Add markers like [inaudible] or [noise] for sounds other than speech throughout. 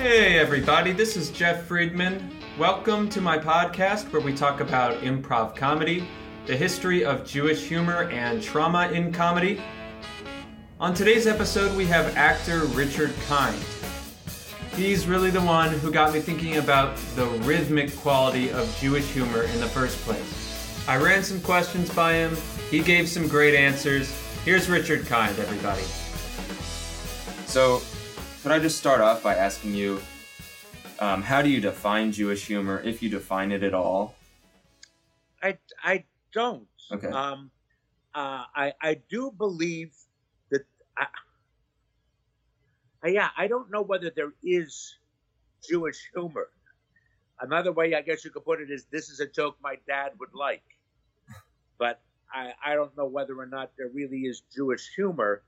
Hey, everybody, this is Jeff Friedman. Welcome to my podcast where we talk about improv comedy, the history of Jewish humor, and trauma in comedy. On today's episode, we have actor Richard Kind. He's really the one who got me thinking about the rhythmic quality of Jewish humor in the first place. I ran some questions by him, he gave some great answers. Here's Richard Kind, everybody. So, could I just start off by asking you, um, how do you define Jewish humor, if you define it at all? I, I don't. Okay. Um, uh, I I do believe that. I, I- yeah, I don't know whether there is Jewish humor. Another way, I guess you could put it, is this is a joke my dad would like. But I, I don't know whether or not there really is Jewish humor.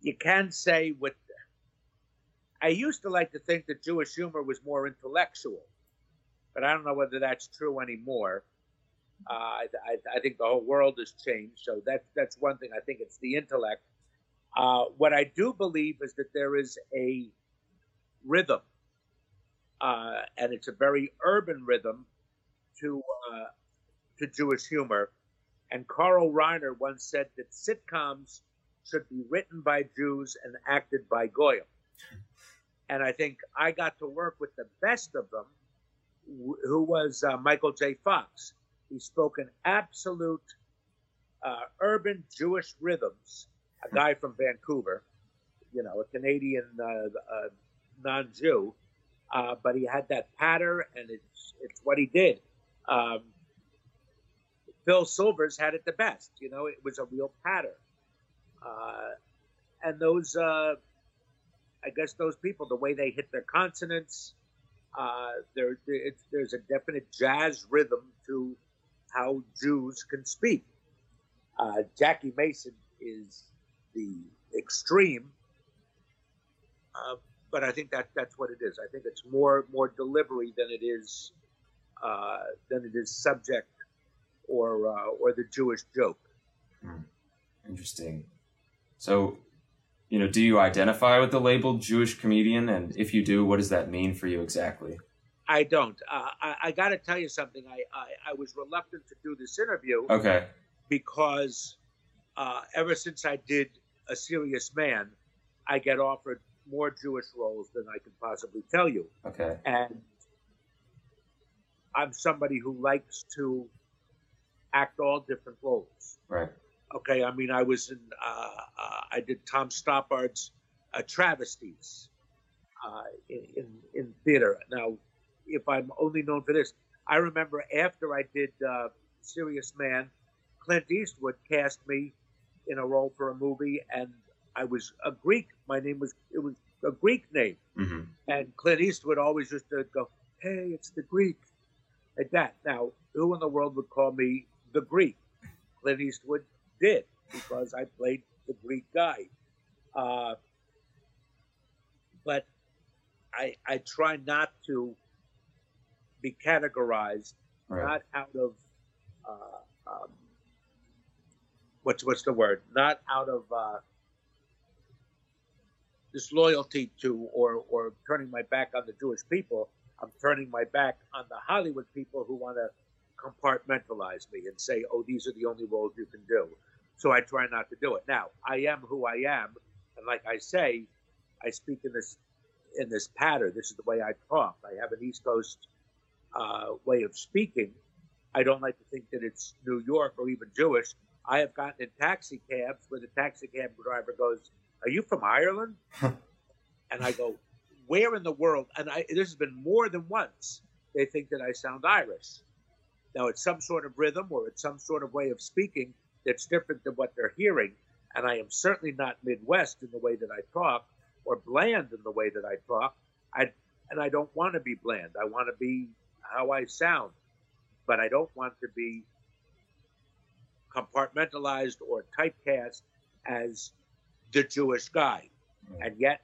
You can say with. I used to like to think that Jewish humor was more intellectual, but I don't know whether that's true anymore. Uh, I, I, think the whole world has changed, so that's that's one thing. I think it's the intellect. Uh, what I do believe is that there is a rhythm, uh, and it's a very urban rhythm to uh, to Jewish humor. And Carl Reiner once said that sitcoms should be written by Jews and acted by Goyim. And I think I got to work with the best of them, who was uh, Michael J. Fox. He spoke in absolute uh, urban Jewish rhythms. A guy from Vancouver, you know, a Canadian uh, uh, non-Jew, uh, but he had that patter, and it's it's what he did. Um, Phil Silvers had it the best. You know, it was a real patter, uh, and those, uh, I guess, those people, the way they hit their consonants, uh, there, there's a definite jazz rhythm to how Jews can speak. Uh, Jackie Mason is the extreme, uh, but I think that that's what it is. I think it's more more delivery than it is uh, than it is subject or uh, or the Jewish joke. Interesting. So, you know, do you identify with the label Jewish comedian? And if you do, what does that mean for you exactly? I don't. Uh, I, I got to tell you something. I, I I was reluctant to do this interview Okay. because uh, ever since I did A Serious Man, I get offered more Jewish roles than I can possibly tell you. Okay. And I'm somebody who likes to act all different roles. Right. Okay, I mean, I was in, uh, uh, I did Tom Stoppard's uh, Travesties uh, in, in, in theater. Now, if I'm only known for this, I remember after I did uh, Serious Man, Clint Eastwood cast me in a role for a movie, and I was a Greek. My name was, it was a Greek name. hmm And Clint Eastwood always used to go, "Hey, it's the Greek," like that. Now, who in the world would call me the Greek? Clint Eastwood did because I played the Greek guy. Uh, but I I try not to be categorized, Right. not out of uh, um, what's what's the word? Not out of uh, disloyalty to or or turning my back on the Jewish people. I'm turning my back on the Hollywood people who want to compartmentalize me and say, "Oh, these are the only roles you can do." So I try not to do it. Now, I am who I am, and like I say, I speak in this in this pattern. This is the way I talk. I have an East Coast uh, way of speaking. I don't like to think that it's New York or even Jewish. I have gotten in taxi cabs where the taxi cab driver goes, "Are you from Ireland?" and I go, "Where in the world?" And I, this has been more than once. They think that I sound Irish. Now it's some sort of rhythm or it's some sort of way of speaking that's different than what they're hearing. And I am certainly not Midwest in the way that I talk or bland in the way that I talk. I and I don't want to be bland. I want to be how I sound, but I don't want to be compartmentalized or typecast as the Jewish guy. And yet,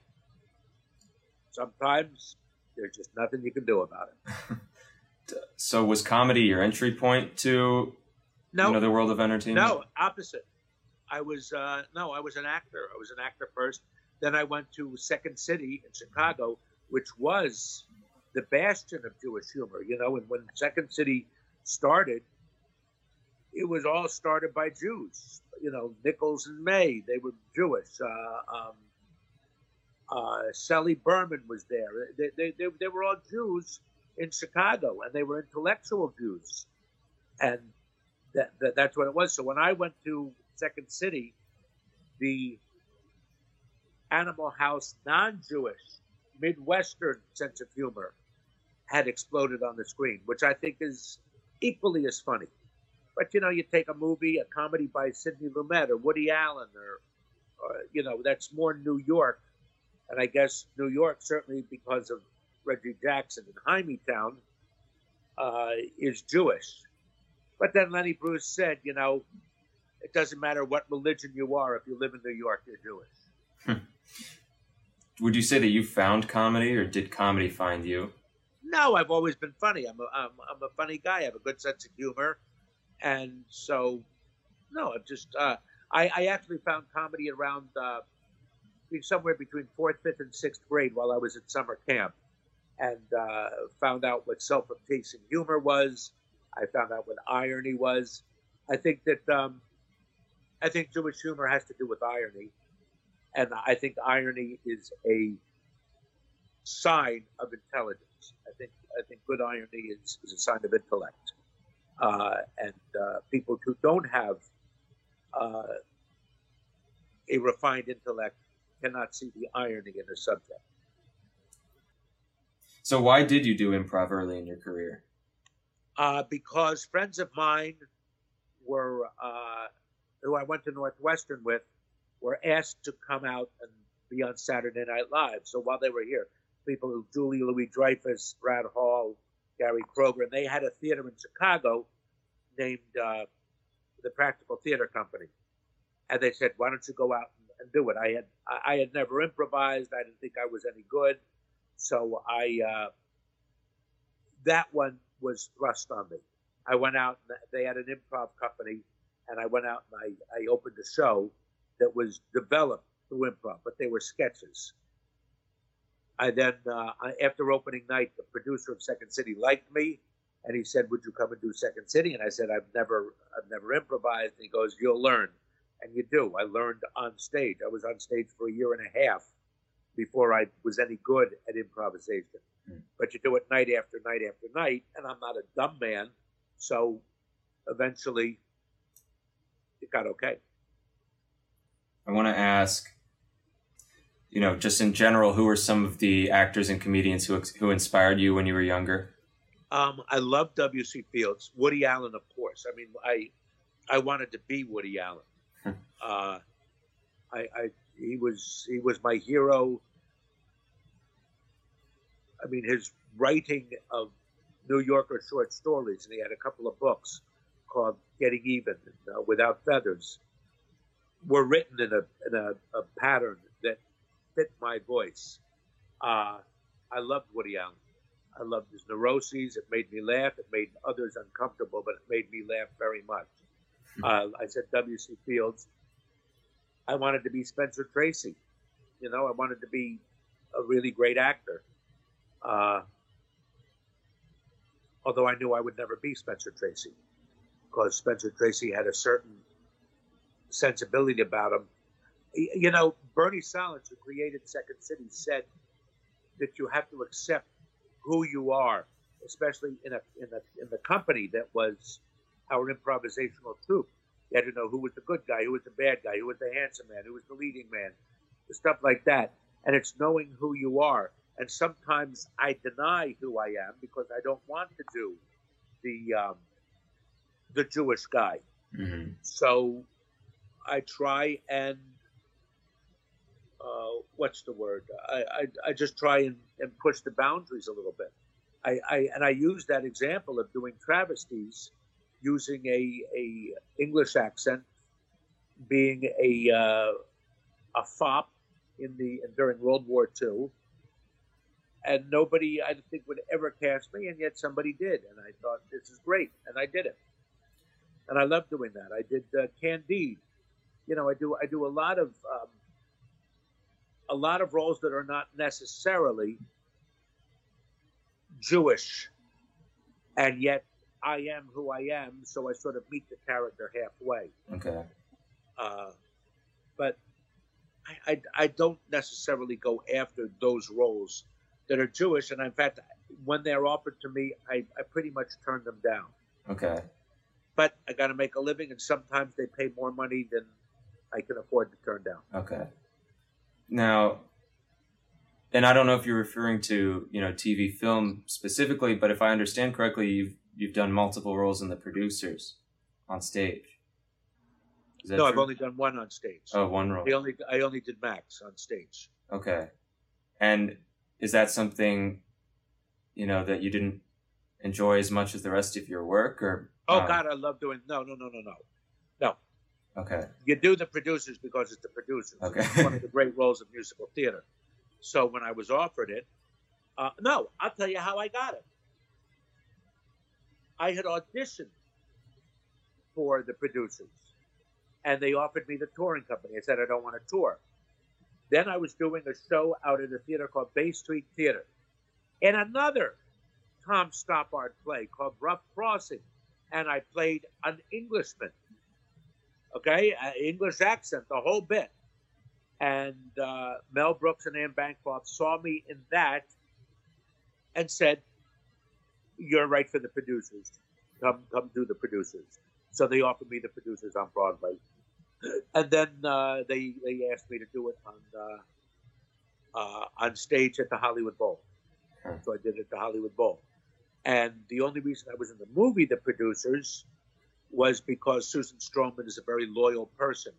sometimes there's just nothing you can do about it. [laughs] So, was comedy your entry point to No, the world of entertainment? No, opposite. I was uh, no, I was an actor. I was an actor first. Then I went to Second City in Chicago which was the bastion of Jewish humor. You know, and when Second City started, it was all started by Jews. You know, Nichols and May, they were Jewish. Uh, um, uh, Shelley Berman was there. They, they, they, they, were all Jews in Chicago, and they were intellectual Jews. And that, that, that's what it was. So when I went to Second City, the Animal House non Jewish, Midwestern sense of humor had exploded on the screen, which I think is equally as funny. But you know, you take a movie, a comedy by Sidney Lumet or Woody Allen, or, or you know, that's more New York, and I guess New York certainly because of Reggie Jackson and Hymietown uh, is Jewish. But then Lenny Bruce said, you know, it doesn't matter what religion you are. If you live in New York, you're Jewish. Hmm. Would you say that you found comedy, or did comedy find you? No, I've always been funny. I'm a, I'm, I'm a funny guy. I have a good sense of humor, and so no, I've just uh, I, I actually found comedy around uh, somewhere between fourth, fifth, and sixth grade while I was at summer camp, and uh, found out what self-effacing humor was. I found out what irony was. I think that um, I think Jewish humor has to do with irony, and I think irony is a sign of intelligence. I think I think good irony is, is a sign of intellect, uh, and uh, people who don't have uh, a refined intellect cannot see the irony in a subject. So, why did you do improv early in your career? Uh, because friends of mine were uh, who I went to Northwestern with were asked to come out and be on Saturday Night Live. So while they were here, people, Julia Louis-Dreyfus, Brad Hall, Gary Kroeger, and they had a theater in Chicago named uh, the Practical Theater Company. And they said, "Why don't you go out and, and do it?" I had I had never improvised. I didn't think I was any good, so I uh, that one was thrust on me. I went out. They had an improv company, and I went out and I, I opened a show that was developed through improv, but they were sketches. I then, uh, after opening night, the producer of Second City liked me, and he said, "Would you come and do Second City?" And I said, "I've never, I've never improvised." And he goes, "You'll learn," and you do. I learned on stage. I was on stage for a year and a half before I was any good at improvisation. Mm. But you do it night after night after night, and I'm not a dumb man, so eventually it got okay. I want to ask you know, just in general, who were some of the actors and comedians who who inspired you when you were younger? Um, I love W.C. Fields, Woody Allen, of course. I mean, I I wanted to be Woody Allen. Hmm. uh, I, I he was he was my hero. I mean, his writing of New Yorker short stories, and he had a couple of books called Getting Even, uh, Without Feathers, were written in a in a, a pattern that fit my voice. Uh, I loved Woody Allen. I loved his neuroses. It made me laugh. It made others uncomfortable, but it made me laugh very much. Hmm. Uh, I said W.C. Fields. I wanted to be Spencer Tracy. You know, I wanted to be a really great actor. Uh, although I knew I would never be Spencer Tracy, because Spencer Tracy had a certain sensibility about him you know, Bernie Sahlins, who created Second City, said that you have to accept who you are, especially in a in a in the company that was our improvisational troupe. You had to know who was the good guy, who was the bad guy, who was the handsome man, who was the leading man, stuff like that. And it's knowing who you are. And sometimes I deny who I am because I don't want to do the um, the Jewish guy. Mm-hmm. So I try and uh, what's the word? I, I, I just try and, and, push the boundaries a little bit. I, I, and I use that example of doing travesties, using a, a English accent, being a uh, a fop in the during World War II, and nobody I think would ever cast me, and yet somebody did, and I thought this is great, and I did it, and I love doing that. I did uh, Candide, you know, I do I do a lot of um, a lot of roles that are not necessarily Jewish, and yet I am who I am, so I sort of meet the character halfway. Okay. Uh, but I, I, I don't necessarily go after those roles that are Jewish, and in fact, when they're offered to me, I, I pretty much turn them down. Okay. But I got to make a living, and sometimes they pay more money than I can afford to turn down. Okay. Now, and I don't know if you're referring to you know TV film specifically, but if I understand correctly, you've you've done multiple roles in the producers on stage. Is that No, I've only done one on stage. oh one role. I only I only did Max on stage. Okay. And is that something you know that you didn't enjoy as much as the rest of your work, or Oh um, God, I love doing. No, no, no, no, no. No, Okay. you do the producers because it's the producers. Okay. It's one of the great roles of musical theater. So when I was offered it, uh, no, I'll tell you how I got it. I had auditioned for the producers, and they offered me the touring company. I said I don't want to tour. Then I was doing a show out at a theater called Bay Street Theater, and another Tom Stoppard play called Rough Crossing, and I played an Englishman. Okay, uh, English accent, the whole bit. And uh, Mel Brooks and Anne Bancroft saw me in that and said, "You're right for the producers. Come, come do the producers." So they offered me the producers on Broadway, and then uh, they they asked me to do it on uh, uh, on stage at the Hollywood Bowl. Huh. So I did it at the Hollywood Bowl. And the only reason I was in the movie, The Producers, was because Susan Stroman is a very loyal person.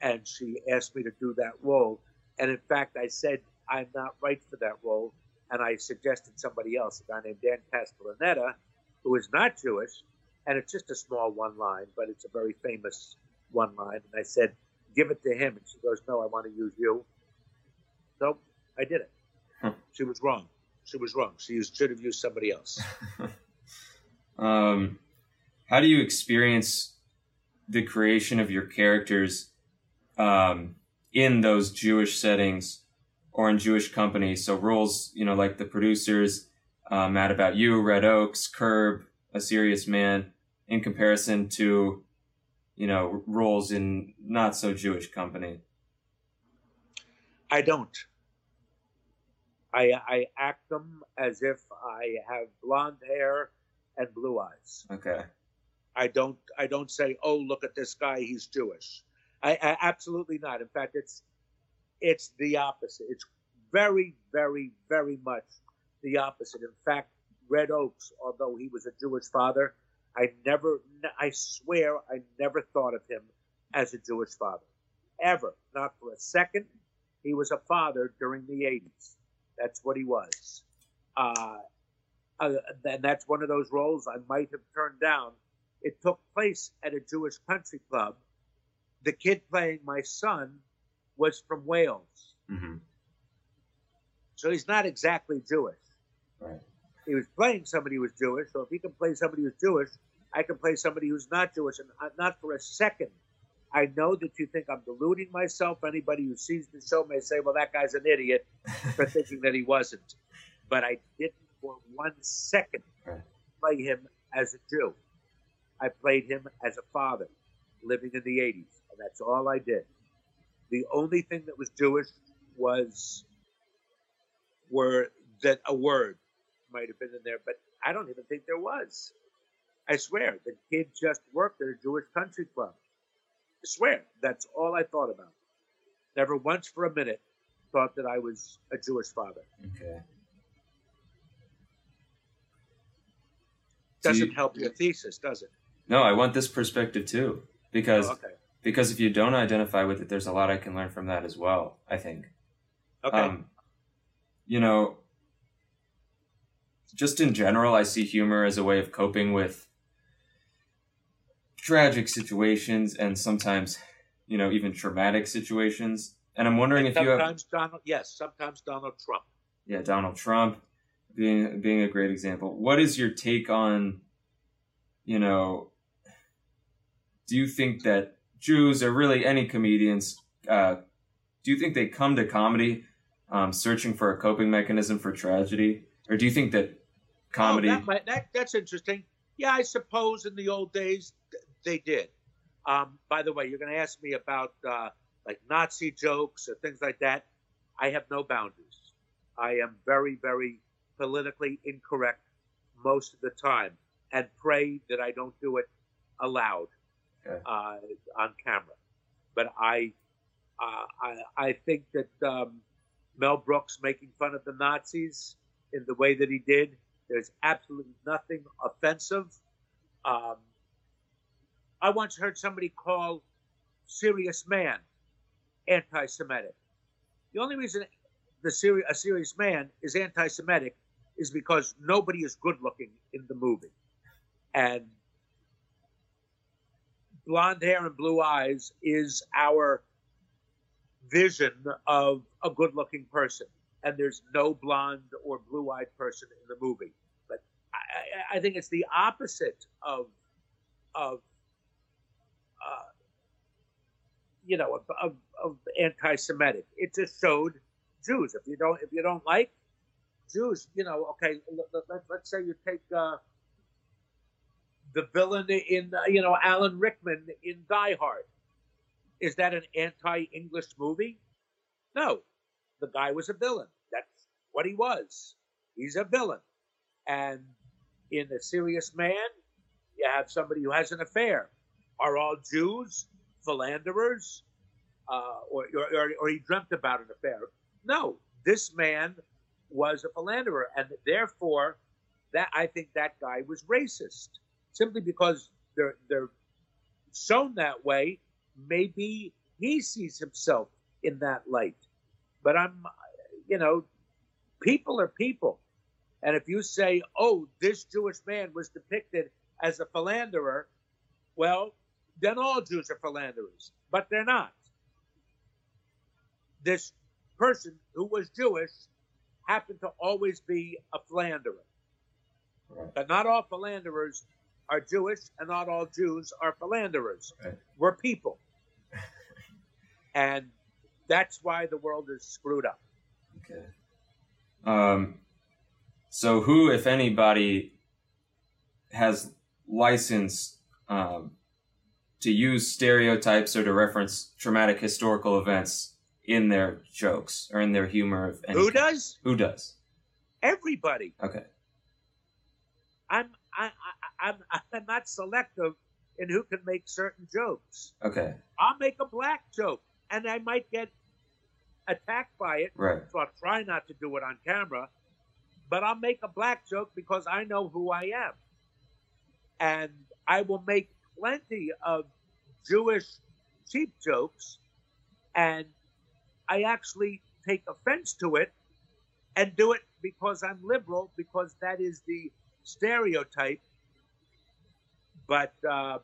And she asked me to do that role. And in fact, I said, I'm not right for that role. And I suggested somebody else, a guy named Dan Castellaneta, who is not Jewish. And it's just a small one line, but it's a very famous one line. And I said, give it to him. And she goes, no, I want to use you. So I did it. Huh. She was wrong. She was wrong. She should have used somebody else. [laughs] Um, how do you experience the creation of your characters um, in those Jewish settings or in Jewish companies? So roles, you know, like the producers, uh, Mad About You, Red Oaks, Curb, A Serious Man, in comparison to, you know, roles in not so Jewish company. I don't. I, I act them as if I have blonde hair and blue eyes. Okay. I don't. I don't say, "Oh, look at this guy; he's Jewish." I, I absolutely not. In fact, it's it's the opposite. It's very, very, very much the opposite. In fact, Red Oaks, although he was a Jewish father, I never. I swear, I never thought of him as a Jewish father, ever, not for a second. He was a father during the '80s. That's what he was. Uh, uh, and that's one of those roles I might have turned down. It took place at a Jewish country club. The kid playing my son was from Wales, hmm so he's not exactly Jewish. Right. He was playing somebody who was Jewish, so if he can play somebody who's Jewish, I can play somebody who's not Jewish, and not for a second. I know that you think I'm deluding myself. Anybody who sees the show may say, "Well, that guy's an idiot [laughs] for thinking that he wasn't," but I didn't for one second play him as a Jew. I played him as a father living in the 80s, and that's all I did. The only thing that was Jewish was were that a word might have been in there, but I don't even think there was. I swear, the kid just worked at a Jewish country club. I swear, that's all I thought about. Never once for a minute thought that I was a Jewish father. Okay. Doesn't you- help your thesis, does it? No, I want this perspective too because Oh, okay. because if you don't identify with it, there's a lot I can learn from that as well. I think. Okay. Um, you know, just in general, I see humor as a way of coping with tragic situations and sometimes, you know, even traumatic situations. And I'm wondering if you have, sometimes Donald, yes, sometimes Donald Trump. yeah, Donald Trump being being a great example. What is your take on, you know, do you think that Jews or really any comedians, uh, do you think they come to comedy um, searching for a coping mechanism for tragedy, or do you think that comedy. Oh, that, might, that that's interesting. Yeah, I suppose in the old days they did. Um, by the way, you're going to ask me about uh, like Nazi jokes or things like that. I have no boundaries. I am very, very politically incorrect most of the time, and pray that I don't do it aloud Okay. uh, on camera. But I, uh, I, I think that um, Mel Brooks making fun of the Nazis in the way that he did, there's absolutely nothing offensive. Um, I once heard somebody call Serious Man anti-Semitic. The only reason the seri- a serious man is anti-Semitic is because nobody is good-looking in the movie, and blonde hair and blue eyes is our vision of a good-looking person, and there's no blonde or blue-eyed person in the movie. But I, I, think it's the opposite of of uh, you know, of, of, of anti-Semitic. It just showed Jews. If you don't, if you don't like Jews, you know, okay. Let, let, let's say you take uh, the villain in, uh, you know, Alan Rickman in Die Hard. Is that an anti-English movie? No, the guy was a villain. What he was. He's a villain. And in A Serious Man, you have somebody who has an affair. Are all Jews philanderers? Uh, or, or, or he dreamt about an affair? No, this man was a philanderer, and therefore, that I think that guy was racist simply because they're they're shown that way. Maybe he sees himself in that light, but I'm, you know, people are people, and if you say, "Oh, this Jewish man was depicted as a philanderer," well, then all Jews are philanderers, but they're not. This person who was Jewish happened to always be a philanderer. Right. But not all philanderers are Jewish, and not all Jews are philanderers. Right. We're people. [laughs] and that's why the world is screwed up. Okay. Um, so who, if anybody, has license um, to use stereotypes or to reference traumatic historical events in their jokes or in their humor? Of any Who kind? does? Who does? Everybody. Okay. I'm I, I, I'm I'm not selective in who can make certain jokes. Okay. I'll make a black joke, and I might get attacked by it. Right. So I'll try not to do it on camera, but I'll make a black joke because I know who I am, and I will make plenty of Jewish cheap jokes, and I actually take offense to it, and do it because I'm liberal because that is the stereotype. But um,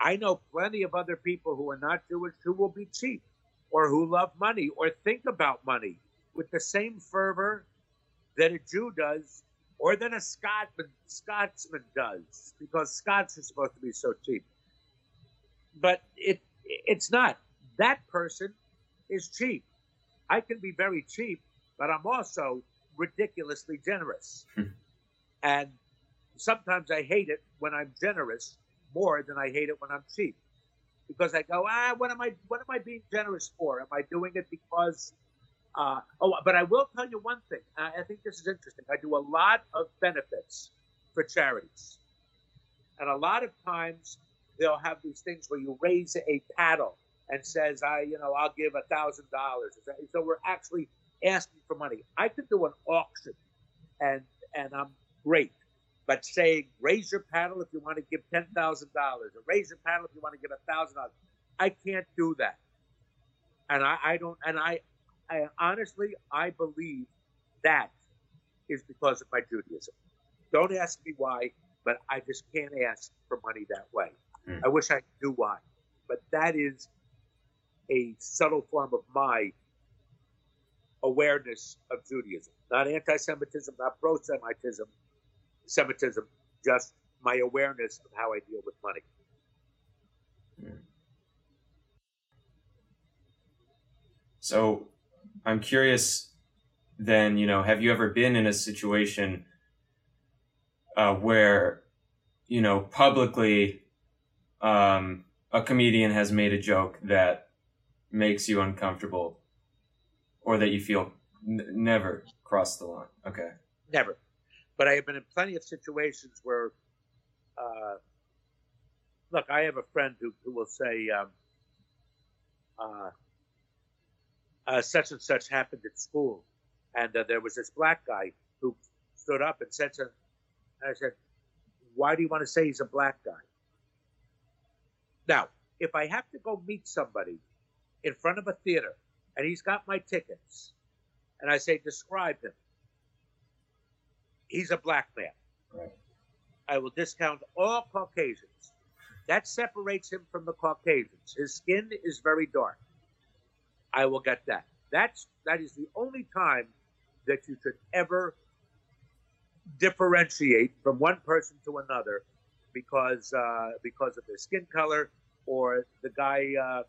I know plenty of other people who are not Jewish who will be cheap or who love money or think about money with the same fervor that a Jew does or that a Scotsman, Scotsman does because Scots are supposed to be so cheap. But it it's not. That person is cheap. I can be very cheap, but I'm also ridiculously generous. Hmm. and sometimes I hate it when I'm generous more than I hate it when I'm cheap. Because I go, ah, what am I what am I being generous for? Am I doing it because uh, oh, but I will tell you one thing. Uh, I think this is interesting. I do a lot of benefits for charities. And a lot of times they'll have these things where you raise a paddle and says, I, you know, I'll give a thousand dollars. So we're actually asking for money. I could do an auction and and I'm great. But saying raise your paddle if you want to give ten thousand dollars, or raise your paddle if you want to give a thousand dollars. I can't do that. And I, I don't and I I honestly I believe that is because of my Judaism. Don't ask me why, but I just can't ask for money that way. Hmm. I wish I knew why. But that is a subtle form of my awareness of Judaism. Not anti Semitism, not pro Semitism, just my awareness of how I deal with money. So I'm curious then, you know, have you ever been in a situation uh, where you know publicly um, a comedian has made a joke that makes you uncomfortable or that you feel n- never crossed the line. Okay. Never. But I have been in plenty of situations where, uh, look, I have a friend who, who will say, um, uh, uh, such and such happened at school. And uh, there was this black guy who stood up and said, to, I said, why do you want to say he's a black guy? Now, if I have to go meet somebody in front of a theater and he's got my tickets and I say, describe him, he's a black man. Right. I will discount all Caucasians. That separates him from the Caucasians. His skin is very dark. I will get that. That's that is the only time that you should ever differentiate from one person to another because uh, because of their skin color or the guy. Uh,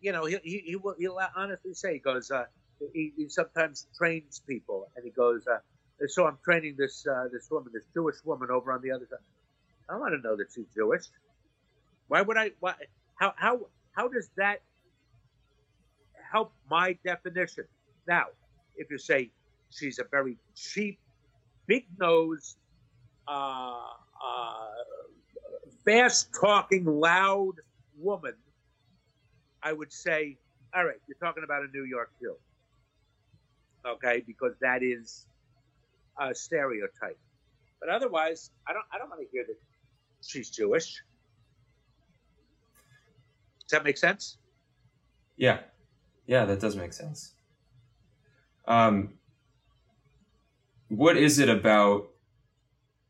you know, he, he, he will he'll honestly say he goes. Uh, he, he sometimes trains people, and he goes. So I'm training this uh, this woman, this Jewish woman, over on the other side. I want to know that she's Jewish. Why would I? Why? How how how does that help my definition? Now, if you say she's a very cheap, big nose, uh, uh, fast talking, loud woman, I would say, all right, you're talking about a New York Jew. Okay, because that is a stereotype. But otherwise, I don't I don't want to hear that she's Jewish. Does that make sense? Yeah. Yeah, that does make sense. Um, what is it about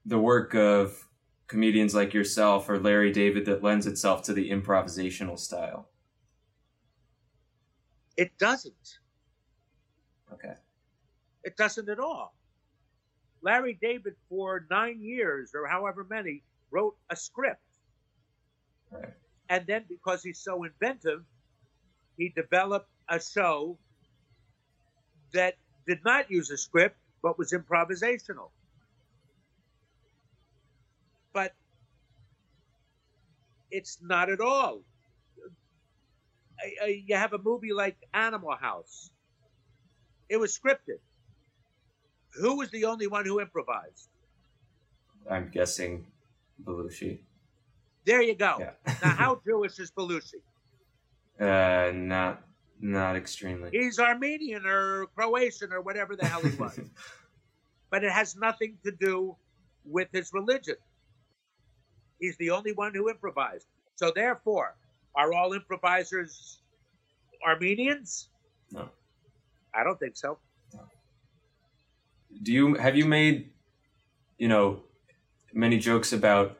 the work of comedians like yourself or Larry David that lends itself to the improvisational style? It doesn't. Okay. It doesn't at all. Larry David, for nine years or however many, wrote a script. Right. And then, because he's so inventive, he developed a show that did not use a script but was improvisational. But it's not at all. You have a movie like Animal House. It was scripted. Who was the only one who improvised? I'm guessing Belushi. There you go. Yeah. now, how [laughs] Jewish is Belushi? uh, not not extremely. He's Armenian or Croatian or whatever the hell he was. [laughs] but it has nothing to do with his religion. He's the only one who improvised. So therefore, are all improvisers Armenians? No. I don't think so. Do you have you made, you know, many jokes about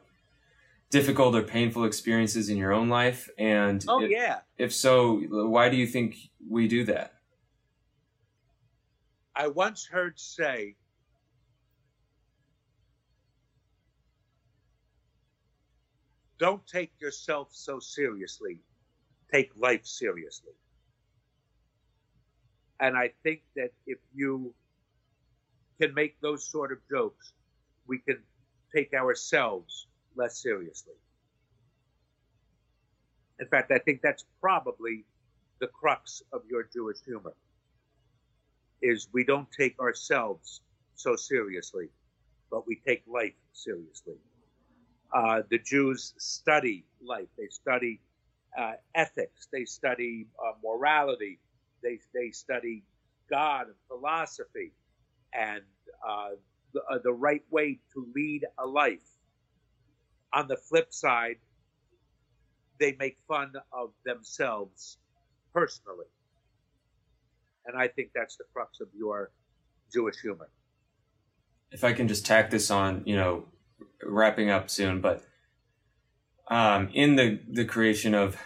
difficult or painful experiences in your own life? And Oh if, yeah. if so, why do you think we do that? I once heard say don't take yourself so seriously. Take life seriously. And I think that if you can make those sort of jokes, we can take ourselves less seriously. In fact, I think that's probably the crux of your Jewish humor is we don't take ourselves so seriously, but we take life seriously. Uh, the Jews study life. They study uh, ethics. They study uh, morality. They they study God and philosophy, and uh, the, uh, the right way to lead a life. On the flip side, they make fun of themselves personally. And I think that's the crux of your Jewish humor. If I can just tack this on, you know, wrapping up soon, but um, in the the creation of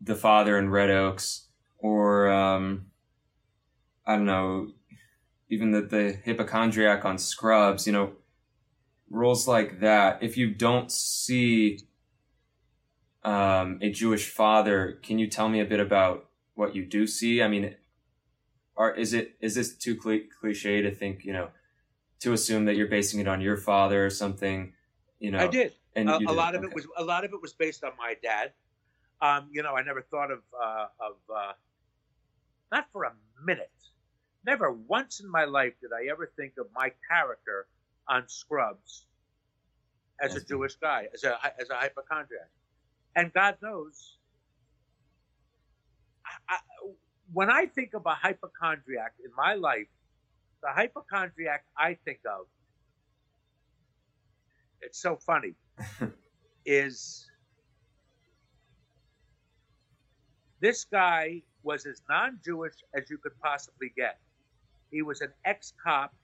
the Father and Red Oaks, or um, I don't know, even the the hypochondriac on Scrubs, you know, roles like that. If you don't see um, a Jewish father, can you tell me a bit about what you do see? I mean, are is it is this too cli- cliche to think you know to assume that you're basing it on your father or something. You know, I did. And a, you a did. lot of it was a lot of it was based on my dad. Um, you know, I never thought of uh, of uh, not for a minute. Never once in my life did I ever think of my character on Scrubs as a Jewish guy, as a as a hypochondriac. And God knows, I, I, when I think of a hypochondriac in my life, the hypochondriac I think of, it's so funny, [laughs] is this guy was as non-Jewish as you could possibly get. He was an ex-cop.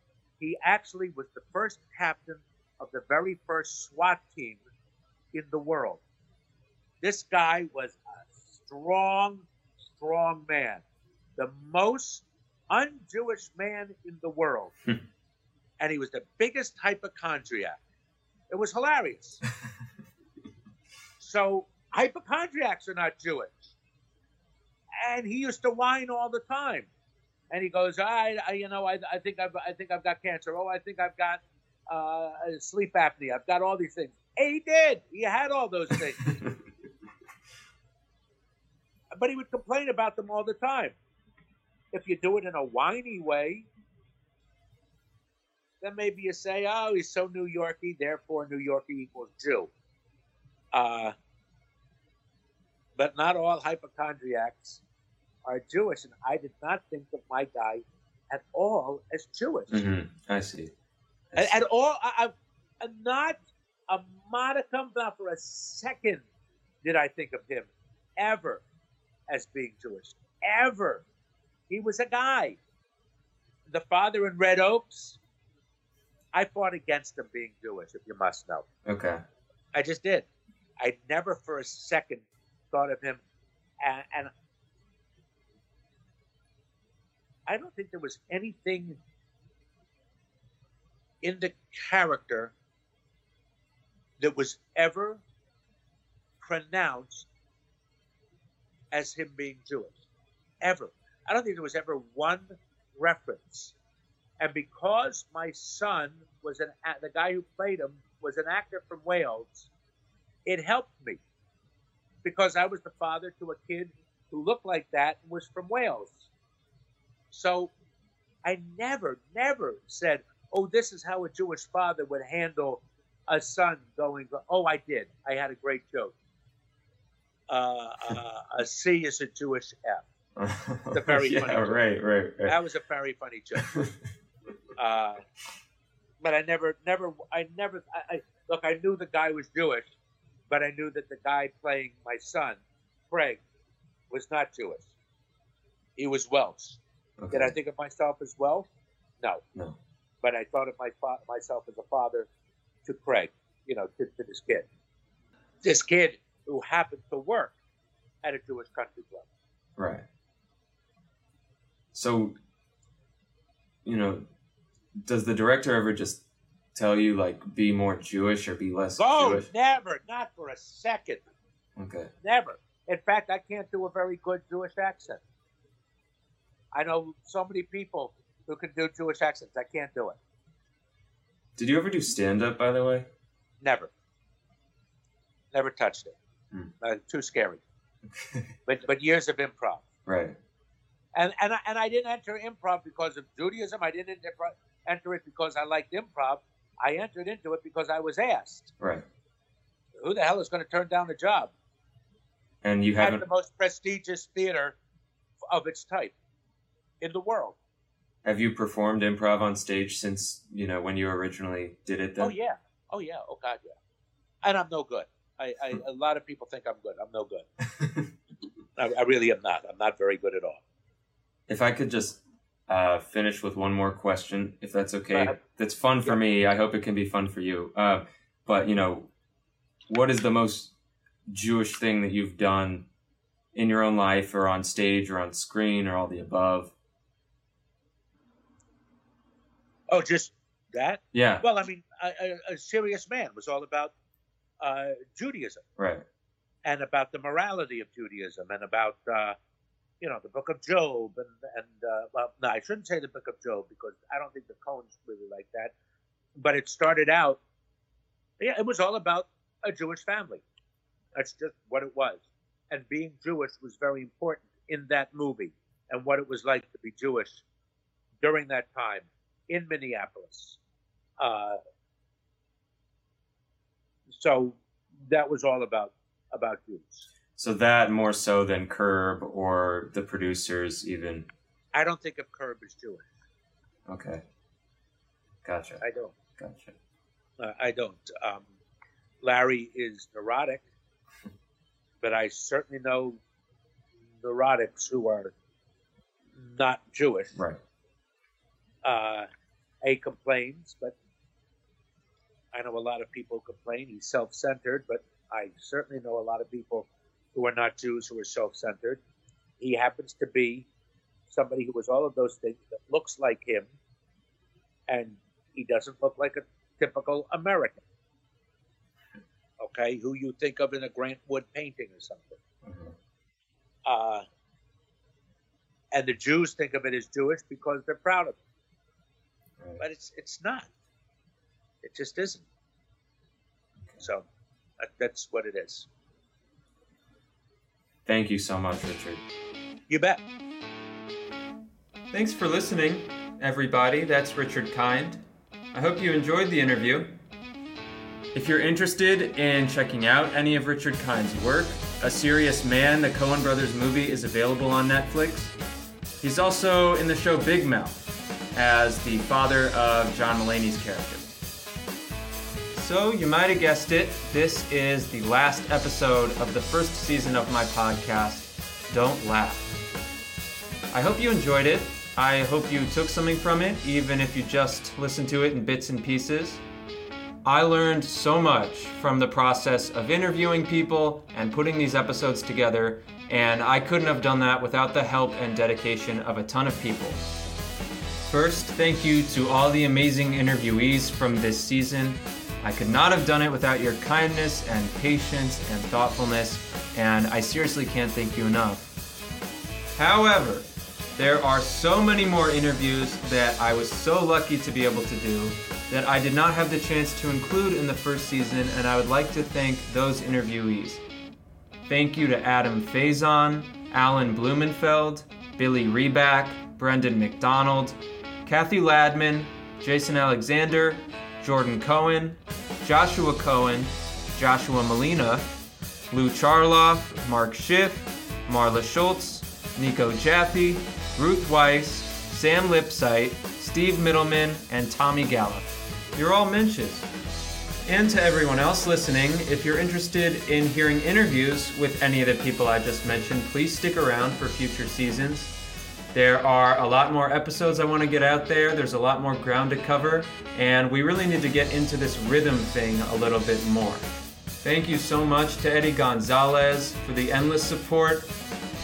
He actually was the first captain of the very first SWAT team in the world. This guy was a strong, strong man, the most un-Jewish man in the world, hmm. and he was the biggest hypochondriac. It was hilarious. [laughs] so hypochondriacs are not Jewish, and he used to whine all the time. And he goes, I, I you know, I, I think I've, I think I've got cancer. Oh, I think I've got uh, sleep apnea. I've got all these things. And he did. He had all those things, [laughs] but he would complain about them all the time. If you do it in a whiny way, then maybe you say, "Oh, he's so New Yorky, therefore New Yorkie equals Jew." Uh, but not all hypochondriacs are Jewish, and I did not think of my guy at all as Jewish. Mhm. I see. I At, at all, I, I, not a modicum, not for a second, did I think of him ever as being Jewish. Ever. He was a guy. The father in Red Oaks, I fought against him being Jewish, if you must know. Okay. I just did. I never for a second thought of him, and, and I don't think there was anything in the character that was ever pronounced as him being Jewish. Ever. I don't think there was ever one reference. And because my son was an the guy who played him was an actor from Wales, it helped me because I was the father to a kid who looked like that and was from Wales. So I never, never said, "Oh, this is how a Jewish father would handle a son going." Oh, I did. I had a great joke. Uh, uh, a C is a Jewish F. a [laughs] very yeah, funny joke. right, right, right. That was a very funny joke. [laughs] Uh, but I never, never, I never. I, I, look, I knew the guy was Jewish, but I knew that the guy playing my son, Craig, was not Jewish. He was Welsh. Okay. Did I think of myself as well? No. No. But I thought of my fa- myself as a father to Craig, you know, to, to this kid. This kid who happened to work at a Jewish country club. Right. So, you know, does the director ever just tell you like be more Jewish or be less Jewish? Oh, Jewish? never, not for a second. Okay. Never. In fact, I can't do a very good Jewish accent. I know so many people who can do Jewish accents. I can't do it. Did you ever do stand up by the way? Never. Never touched it. Hmm. Uh, too scary. [laughs] But but years of improv. right. And and I, and I didn't enter improv because of Judaism. I didn't enter, it because I liked improv. I entered into it because I was asked. Right. Who the hell is going to turn down a job And you at haven't the most prestigious theater of its type in the world? have you performed improv on stage since, you know, when you originally did it then? Oh yeah, oh yeah, oh god yeah. And I'm no good. I, I a lot of people think I'm good. I'm no good. [laughs] I, I really am not. I'm not very good at all. if I could just uh, finish with one more question, if that's okay. That's fun for Yeah. me. I hope it can be fun for you. Uh, but you know, what is the most Jewish thing that you've done in your own life, or on stage, or on screen, or all the above? Oh, just that? Yeah. Well, I mean, a, a, serious man was all about uh, Judaism Right. and about the morality of Judaism and about uh, you know, the Book of Job, and and uh, well, no, I shouldn't say the Book of Job because I don't think the Coens really like that. But it started out, yeah, it was all about a Jewish family. That's just what it was, and being Jewish was very important in that movie, and what it was like to be Jewish during that time in Minneapolis. Uh, so that was all about about Jews. So that more so than Curb or the producers, even. I don't think of Curb as Jewish. Okay. Gotcha. I don't. Gotcha. Uh, I don't. Um, Larry is neurotic, [laughs] but I certainly know neurotics who are not Jewish. Right. Uh, a complains, but I know a lot of people complain. He's self-centered, but I certainly know a lot of people who are not Jews who are self-centered. He happens to be somebody who was all of those things that looks like him, and he doesn't look like a typical American. Okay, who you think of in a Grant Wood painting or something. Mhm. Uh, and the Jews think of it as Jewish because they're proud of it, Right. but it's it's not. It just isn't. So that, that's what it is. Thank you so much, Richard. You bet. Thanks for listening, everybody. That's Richard Kind. I hope you enjoyed the interview. If you're interested in checking out any of Richard Kind's work, A Serious Man, the Coen Brothers movie, is available on Netflix. He's also in the show Big Mouth as the father of John Mulaney's character. So, you might have guessed it, this is the last episode of the first season of my podcast, Don't Laugh. I hope you enjoyed it. I hope you took something from it, even if you just listened to it in bits and pieces. I learned so much from the process of interviewing people and putting these episodes together, and I couldn't have done that without the help and dedication of a ton of people. First, thank you to all the amazing interviewees from this season. I could not have done it without your kindness and patience and thoughtfulness, and I seriously can't thank you enough. However, there are so many more interviews that I was so lucky to be able to do that I did not have the chance to include in the first season, and I would like to thank those interviewees. Thank you to Adam Faison, Alan Blumenfeld, Billy Reback, Brendan McDonald, Kathy Ladman, Jason Alexander, Jordan Cohen, Joshua Cohen, Joshua Malina, Lou Charloff, Mark Schiff, Marla Schultz, Nico Jaffe, Ruth Weiss, Sam Lipsyte, Steve Middleman, and Tommy Gallup. You're all mensches. And to everyone else listening, if you're interested in hearing interviews with any of the people I just mentioned, please stick around for future seasons. There are a lot more episodes I want to get out there. There's a lot more ground to cover, and we really need to get into this rhythm thing a little bit more. Thank you so much to Eddie Gonzalez for the endless support.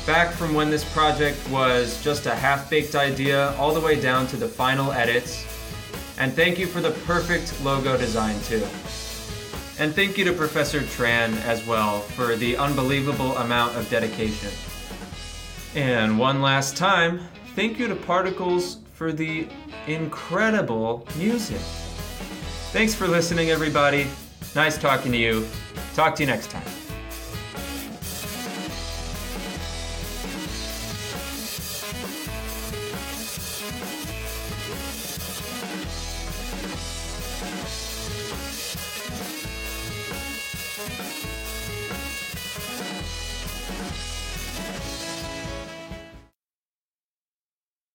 Back from when this project was just a half baked idea, all the way down to the final edits. And thank you for the perfect logo design, too. And thank you to Professor Tran as well for the unbelievable amount of dedication. And one last time, thank you to Particles for the incredible music. Thanks for listening, everybody. Nice talking to you. Talk to you next time.